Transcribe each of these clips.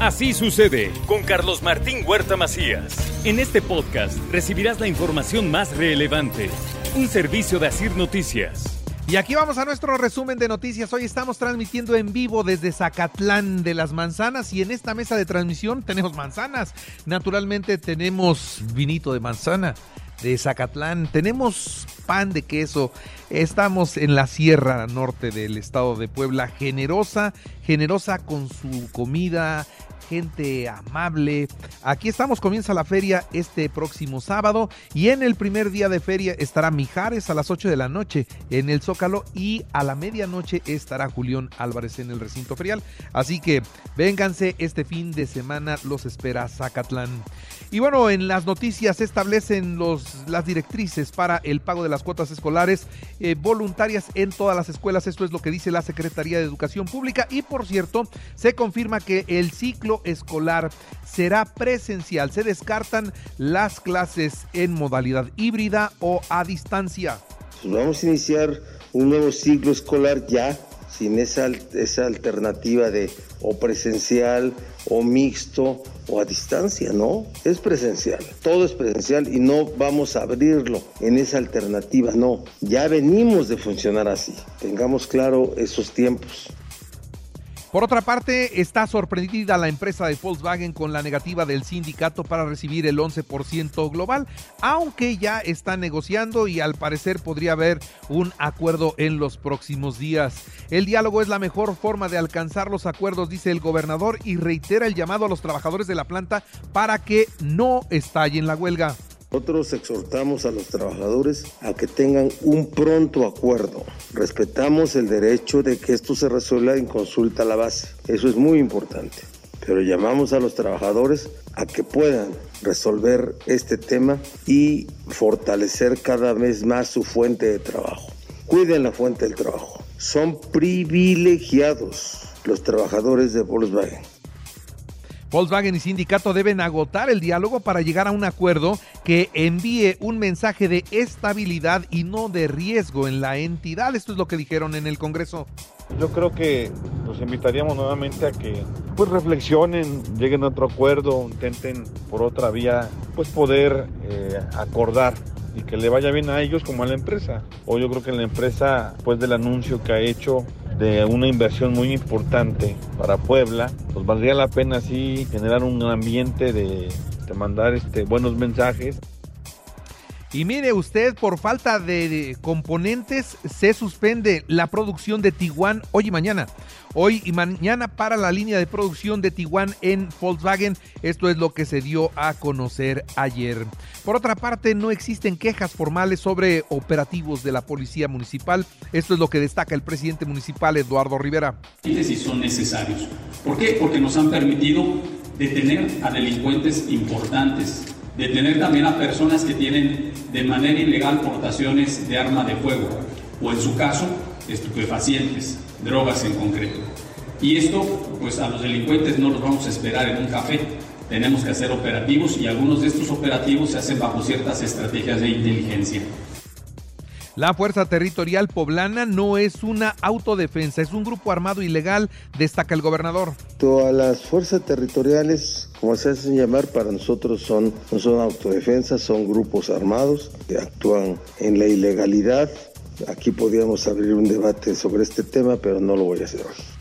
Así sucede con Carlos Martín Huerta Macías. En este podcast recibirás la información más relevante. Un servicio de Asir Noticias. Y aquí vamos a nuestro resumen de noticias. Hoy estamos transmitiendo en vivo desde Zacatlán de las Manzanas y en esta mesa de transmisión tenemos manzanas. Naturalmente tenemos vinito de manzana de Zacatlán, tenemos pan de queso. Estamos en la sierra norte del estado de Puebla, generosa, generosa con su comida, gente amable. Aquí estamos, comienza la feria este próximo sábado y en el primer día de feria estará Mijares a las 8 de la noche en el Zócalo y a la medianoche estará Julián Álvarez en el recinto ferial. Así que vénganse este fin de semana, los espera Zacatlán. Y bueno, en las noticias se establecen los, las directrices para el pago de las cuotas escolares eh, voluntarias en todas las escuelas. Esto es lo que dice la Secretaría de Educación Pública. Y por cierto, se confirma que el ciclo escolar será presencial. Se descartan las clases en modalidad híbrida o a distancia. Pues vamos a iniciar un nuevo ciclo escolar ya sin esa, esa alternativa de o presencial o mixto o a distancia, no, es presencial, todo es presencial y no vamos a abrirlo en esa alternativa, no, ya venimos de funcionar así, tengamos claro esos tiempos. Por otra parte, está sorprendida la empresa de Volkswagen con la negativa del sindicato para recibir el 11% global, aunque ya está negociando y al parecer podría haber un acuerdo en los próximos días. El diálogo es la mejor forma de alcanzar los acuerdos, dice el gobernador, y reitera el llamado a los trabajadores de la planta para que no estallen la huelga. Nosotros exhortamos a los trabajadores a que tengan un pronto acuerdo. Respetamos el derecho de que esto se resuelva en consulta a la base. Eso es muy importante. Pero llamamos a los trabajadores a que puedan resolver este tema y fortalecer cada vez más su fuente de trabajo. Cuiden la fuente del trabajo. Son privilegiados los trabajadores de Volkswagen. Volkswagen y sindicato deben agotar el diálogo para llegar a un acuerdo que envíe un mensaje de estabilidad y no de riesgo en la entidad. Esto es lo que dijeron en el Congreso. Yo creo que los invitaríamos nuevamente a que pues reflexionen, lleguen a otro acuerdo, intenten por otra vía pues poder eh, acordar y que le vaya bien a ellos como a la empresa. O yo creo que la empresa, pues del anuncio que ha hecho, de una inversión muy importante para Puebla, pues valdría la pena así generar un ambiente de, de mandar este, buenos mensajes. Y mire usted, por falta de componentes se suspende la producción de Tiguan hoy y mañana. Hoy y mañana para la línea de producción de Tiguan en Volkswagen. Esto es lo que se dio a conocer ayer. Por otra parte, no existen quejas formales sobre operativos de la Policía Municipal. Esto es lo que destaca el presidente municipal Eduardo Rivera. Si son necesarios. ¿Por qué? Porque nos han permitido detener a delincuentes importantes detener también a personas que tienen de manera ilegal portaciones de arma de fuego o en su caso estupefacientes, drogas en concreto. Y esto, pues a los delincuentes no los vamos a esperar en un café, tenemos que hacer operativos y algunos de estos operativos se hacen bajo ciertas estrategias de inteligencia. La Fuerza Territorial Poblana no es una autodefensa, es un grupo armado ilegal, destaca el gobernador. Todas las fuerzas territoriales, como se hacen llamar, para nosotros son, no son autodefensas, son grupos armados que actúan en la ilegalidad. Aquí podríamos abrir un debate sobre este tema, pero no lo voy a hacer hoy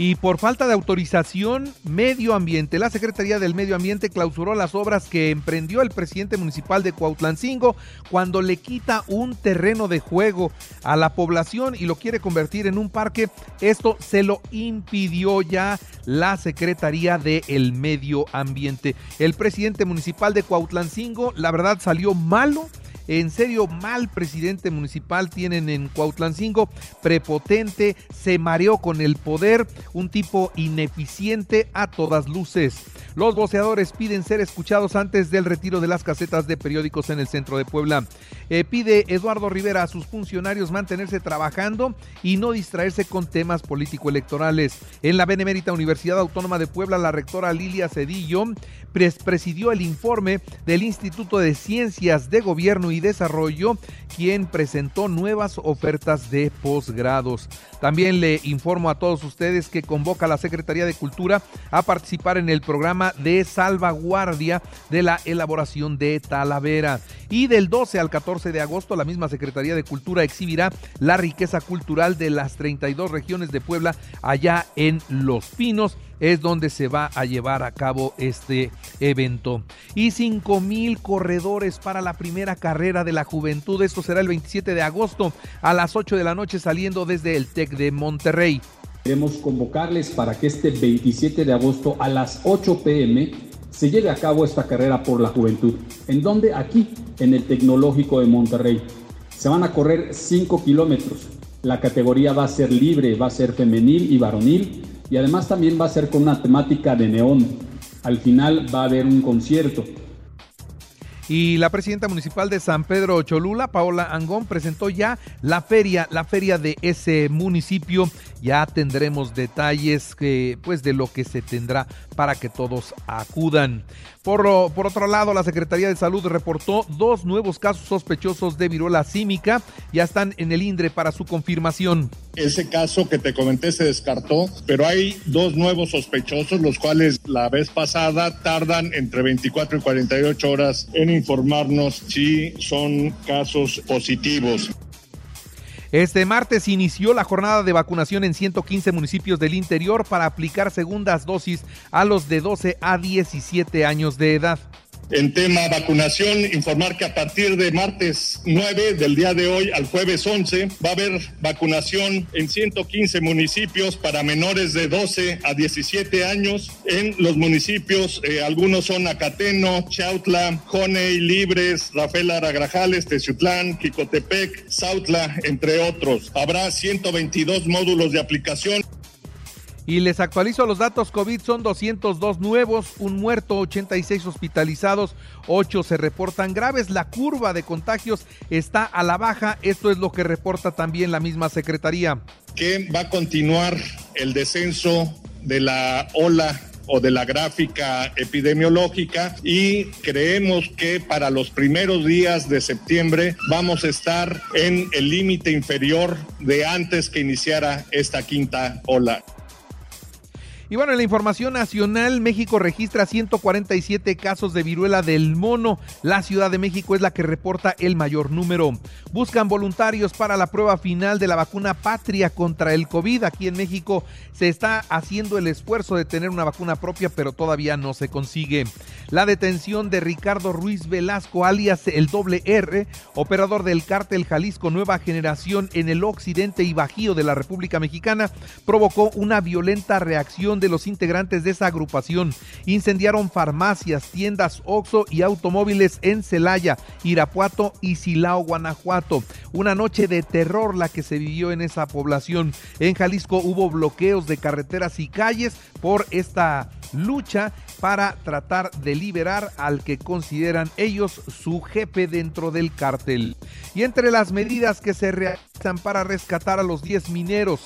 y por falta de autorización medio ambiente. La Secretaría del Medio Ambiente clausuró las obras que emprendió el presidente municipal de Cuautlancingo cuando le quita un terreno de juego a la población y lo quiere convertir en un parque. Esto se lo impidió ya la Secretaría del Medio Ambiente. El presidente municipal de Cuautlancingo, la verdad, salió malo en serio, mal presidente municipal tienen en Cuautlancingo, prepotente, se mareó con el poder, un tipo ineficiente a todas luces. Los voceadores piden ser escuchados antes del retiro de las casetas de periódicos en el centro de Puebla. Eh, pide Eduardo Rivera a sus funcionarios mantenerse trabajando y no distraerse con temas político-electorales. En la Benemérita Universidad Autónoma de Puebla, la rectora Lilia Cedillo presidió el informe del Instituto de Ciencias de Gobierno y Desarrollo, quien presentó nuevas ofertas de posgrados. También le informo a todos ustedes que convoca a la Secretaría de Cultura a participar en el programa de salvaguardia de la elaboración de Talavera. Y del 12 al 14 de agosto, la misma Secretaría de Cultura exhibirá la riqueza cultural de las 32 regiones de Puebla allá en Los Pinos es donde se va a llevar a cabo este evento. Y 5 mil corredores para la primera carrera de la juventud. Esto será el 27 de agosto a las 8 de la noche saliendo desde el TEC de Monterrey. Queremos convocarles para que este 27 de agosto a las 8 pm se lleve a cabo esta carrera por la juventud. ¿En donde Aquí, en el Tecnológico de Monterrey. Se van a correr 5 kilómetros. La categoría va a ser libre, va a ser femenil y varonil y además también va a ser con una temática de neón. Al final va a haber un concierto. Y la presidenta municipal de San Pedro Cholula, Paola Angón, presentó ya la feria, la feria de ese municipio. Ya tendremos detalles que, pues, de lo que se tendrá para que todos acudan. Por, por otro lado, la Secretaría de Salud reportó dos nuevos casos sospechosos de viruela símica. Ya están en el INDRE para su confirmación. Ese caso que te comenté se descartó, pero hay dos nuevos sospechosos, los cuales la vez pasada tardan entre 24 y 48 horas en informarnos si son casos positivos. Este martes inició la jornada de vacunación en 115 municipios del interior para aplicar segundas dosis a los de 12 a 17 años de edad. En tema vacunación, informar que a partir de martes 9 del día de hoy al jueves 11 va a haber vacunación en 115 municipios para menores de 12 a 17 años. En los municipios, eh, algunos son Acateno, Chautla, Joney, Libres, Rafael Aragrajales, Teciutlán, Quicotepec, Sautla, entre otros. Habrá 122 módulos de aplicación. Y les actualizo los datos COVID, son 202 nuevos, un muerto, 86 hospitalizados, 8 se reportan graves. La curva de contagios está a la baja, esto es lo que reporta también la misma Secretaría. Que va a continuar el descenso de la ola o de la gráfica epidemiológica y creemos que para los primeros días de septiembre vamos a estar en el límite inferior de antes que iniciara esta quinta ola. Y bueno, en la información nacional, México registra 147 casos de viruela del mono. La Ciudad de México es la que reporta el mayor número. Buscan voluntarios para la prueba final de la vacuna patria contra el COVID. Aquí en México se está haciendo el esfuerzo de tener una vacuna propia, pero todavía no se consigue. La detención de Ricardo Ruiz Velasco, alias el doble R, operador del cártel Jalisco Nueva Generación en el occidente y bajío de la República Mexicana, provocó una violenta reacción de los integrantes de esa agrupación. Incendiaron farmacias, tiendas Oxo y automóviles en Celaya, Irapuato y Silao, Guanajuato. Una noche de terror la que se vivió en esa población. En Jalisco hubo bloqueos de carreteras y calles por esta lucha para tratar de liberar al que consideran ellos su jefe dentro del cártel. Y entre las medidas que se realizan para rescatar a los 10 mineros,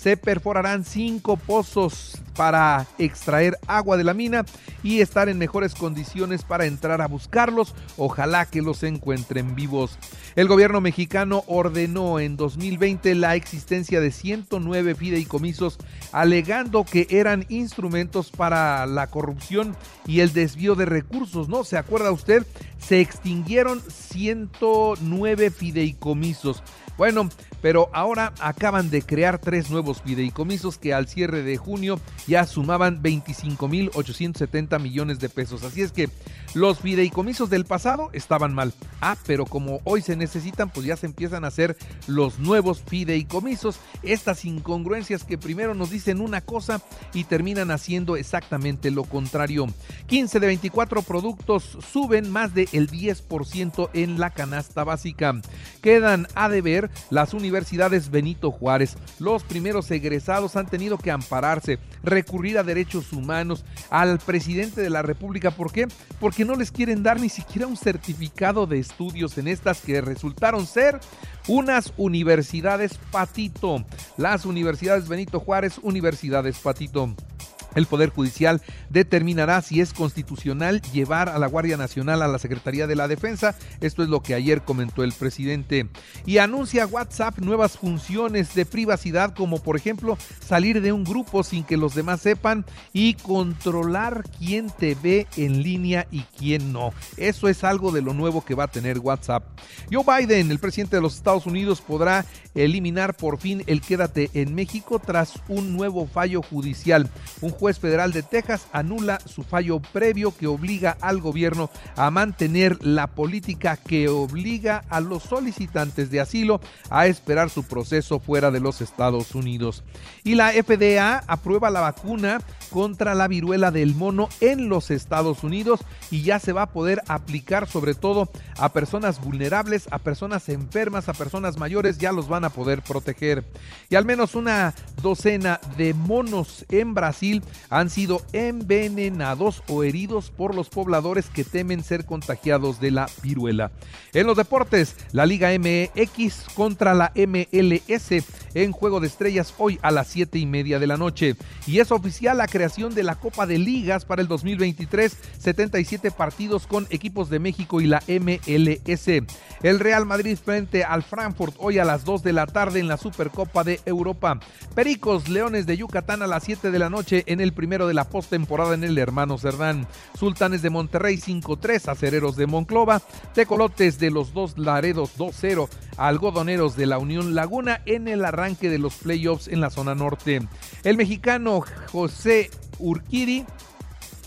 se perforarán cinco pozos para extraer agua de la mina y estar en mejores condiciones para entrar a buscarlos. Ojalá que los encuentren vivos. El gobierno mexicano ordenó en 2020 la existencia de 109 fideicomisos alegando que eran instrumentos para la corrupción y el desvío de recursos, ¿no? ¿Se acuerda usted? Se extinguieron 109 fideicomisos. Bueno, pero ahora acaban de crear tres nuevos fideicomisos que al cierre de junio ya sumaban 25.870 millones de pesos. Así es que los fideicomisos del pasado estaban mal. Ah, pero como hoy se necesitan, pues ya se empiezan a hacer los nuevos fideicomisos. Estas incongruencias que primero nos dicen una cosa y terminan haciendo exactamente lo contrario. 15 de 24 productos suben más del 10% en la canasta básica. Quedan a deber las universidades Benito Juárez. Los primeros egresados han tenido que ampararse, recurrir a derechos humanos, al presidente de la República. ¿Por qué? Porque no les quieren dar ni siquiera un certificado de estudios en estas que resultaron ser unas universidades patito. Las universidades Benito Juárez, universidades patito. El Poder Judicial determinará si es constitucional llevar a la Guardia Nacional a la Secretaría de la Defensa. Esto es lo que ayer comentó el presidente. Y anuncia WhatsApp nuevas funciones de privacidad como por ejemplo salir de un grupo sin que los demás sepan y controlar quién te ve en línea y quién no. Eso es algo de lo nuevo que va a tener WhatsApp. Joe Biden, el presidente de los Estados Unidos, podrá eliminar por fin el quédate en México tras un nuevo fallo judicial. Juez federal de Texas anula su fallo previo que obliga al gobierno a mantener la política que obliga a los solicitantes de asilo a esperar su proceso fuera de los Estados Unidos. Y la FDA aprueba la vacuna contra la viruela del mono en los Estados Unidos y ya se va a poder aplicar sobre todo a personas vulnerables, a personas enfermas, a personas mayores, ya los van a poder proteger. Y al menos una docena de monos en Brasil han sido envenenados o heridos por los pobladores que temen ser contagiados de la viruela. En los deportes, la Liga MX contra la MLS en Juego de Estrellas hoy a las 7 y media de la noche. Y es oficial la creación de la Copa de Ligas para el 2023, 77 partidos con equipos de México y la MLS. El Real Madrid frente al Frankfurt hoy a las 2 de la tarde en la Supercopa de Europa. Pericos Leones de Yucatán a las 7 de la noche en el primero de la postemporada en el Hermano Cerdán. Sultanes de Monterrey 5-3, Acereros de Monclova, Tecolotes de los dos Laredos 2-0, Algodoneros de la Unión Laguna en el arranque de los playoffs en la zona norte. El mexicano José Urquiri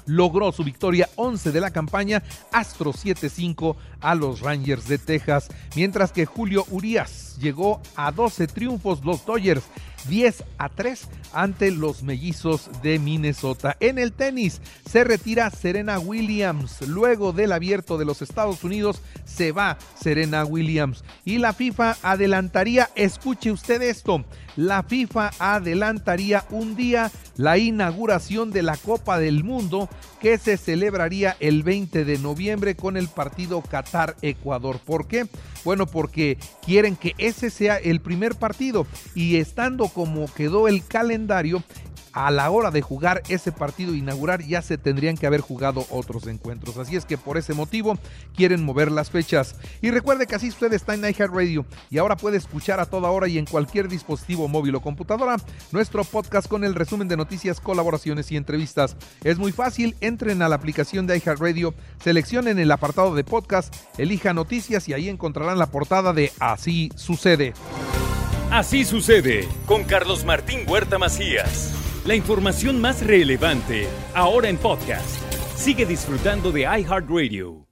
logró su victoria 11 de la campaña Astro 7-5 a los Rangers de Texas, mientras que Julio Urias llegó a 12 triunfos los Dodgers 10 a 3 ante los mellizos de Minnesota. En el tenis se retira Serena Williams. Luego del abierto de los Estados Unidos se va Serena Williams. Y la FIFA adelantaría, escuche usted esto, la FIFA adelantaría un día la inauguración de la Copa del Mundo que se celebraría el 20 de noviembre con el partido Qatar-Ecuador. ¿Por qué? Bueno, porque quieren que ese sea el primer partido y estando como quedó el calendario, a la hora de jugar ese partido inaugurar ya se tendrían que haber jugado otros encuentros. Así es que por ese motivo quieren mover las fechas. Y recuerde que así usted está en iHeartRadio y ahora puede escuchar a toda hora y en cualquier dispositivo móvil o computadora nuestro podcast con el resumen de noticias, colaboraciones y entrevistas. Es muy fácil, entren a la aplicación de iHeartRadio, seleccionen el apartado de podcast, elija noticias y ahí encontrarán la portada de Así sucede. Así sucede con Carlos Martín Huerta Macías. La información más relevante, ahora en podcast. Sigue disfrutando de iHeartRadio.